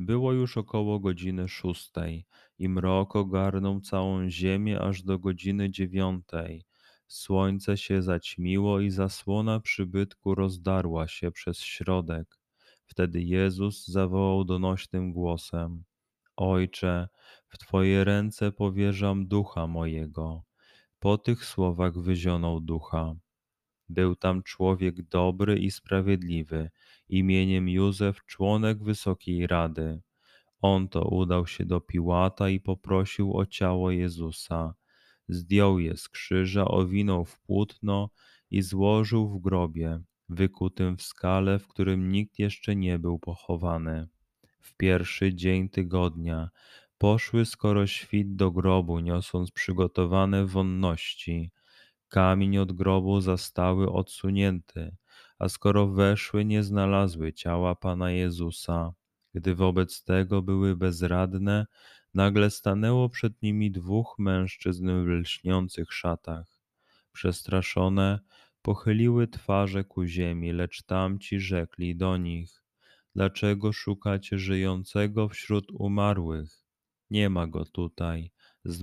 Było już około godziny szóstej i mrok ogarnął całą ziemię aż do godziny dziewiątej. Słońce się zaćmiło i zasłona przybytku rozdarła się przez środek. Wtedy Jezus zawołał donośnym głosem: Ojcze, w Twoje ręce powierzam ducha mojego. Po tych słowach wyzionął ducha. Był tam człowiek dobry i sprawiedliwy, imieniem Józef, członek Wysokiej Rady. On to udał się do Piłata i poprosił o ciało Jezusa. Zdjął je z krzyża, owinął w płótno i złożył w grobie, wykutym w skale, w którym nikt jeszcze nie był pochowany. W pierwszy dzień tygodnia poszły skoro świt do grobu, niosąc przygotowane wonności. Kamień od grobu zastały odsunięty, a skoro weszły, nie znalazły ciała Pana Jezusa. Gdy wobec tego były bezradne, nagle stanęło przed nimi dwóch mężczyzn w lśniących szatach. Przestraszone, pochyliły twarze ku ziemi, lecz tamci rzekli do nich: Dlaczego szukacie żyjącego wśród umarłych? Nie ma go tutaj, z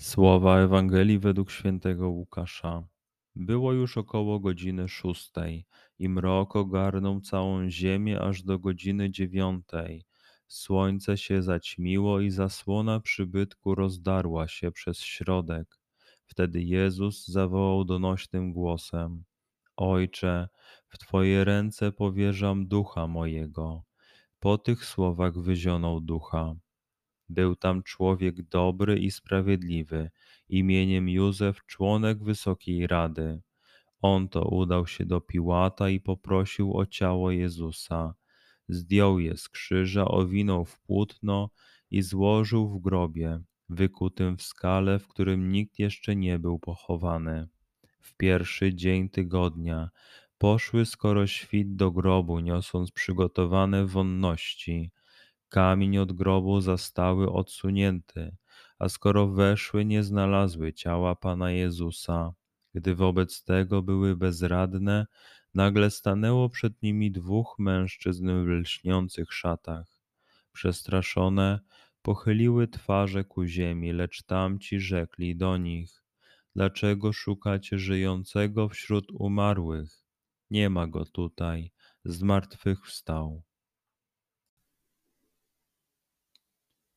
Słowa Ewangelii według świętego Łukasza. Było już około godziny szóstej i mrok ogarnął całą ziemię aż do godziny dziewiątej. Słońce się zaćmiło i zasłona przybytku rozdarła się przez środek. Wtedy Jezus zawołał donośnym głosem: Ojcze, w Twoje ręce powierzam ducha mojego. Po tych słowach wyzionął ducha. Był tam człowiek dobry i sprawiedliwy, imieniem Józef, członek Wysokiej Rady. On to udał się do Piłata i poprosił o ciało Jezusa. Zdjął je z krzyża, owinął w płótno i złożył w grobie, wykutym w skale, w którym nikt jeszcze nie był pochowany. W pierwszy dzień tygodnia poszły skoro świt do grobu, niosąc przygotowane wonności. Kamień od grobu zastały odsunięty, a skoro weszły, nie znalazły ciała Pana Jezusa. Gdy wobec tego były bezradne, nagle stanęło przed nimi dwóch mężczyzn w lśniących szatach. Przestraszone, pochyliły twarze ku ziemi, lecz tamci rzekli do nich: Dlaczego szukacie żyjącego wśród umarłych? Nie ma go tutaj, z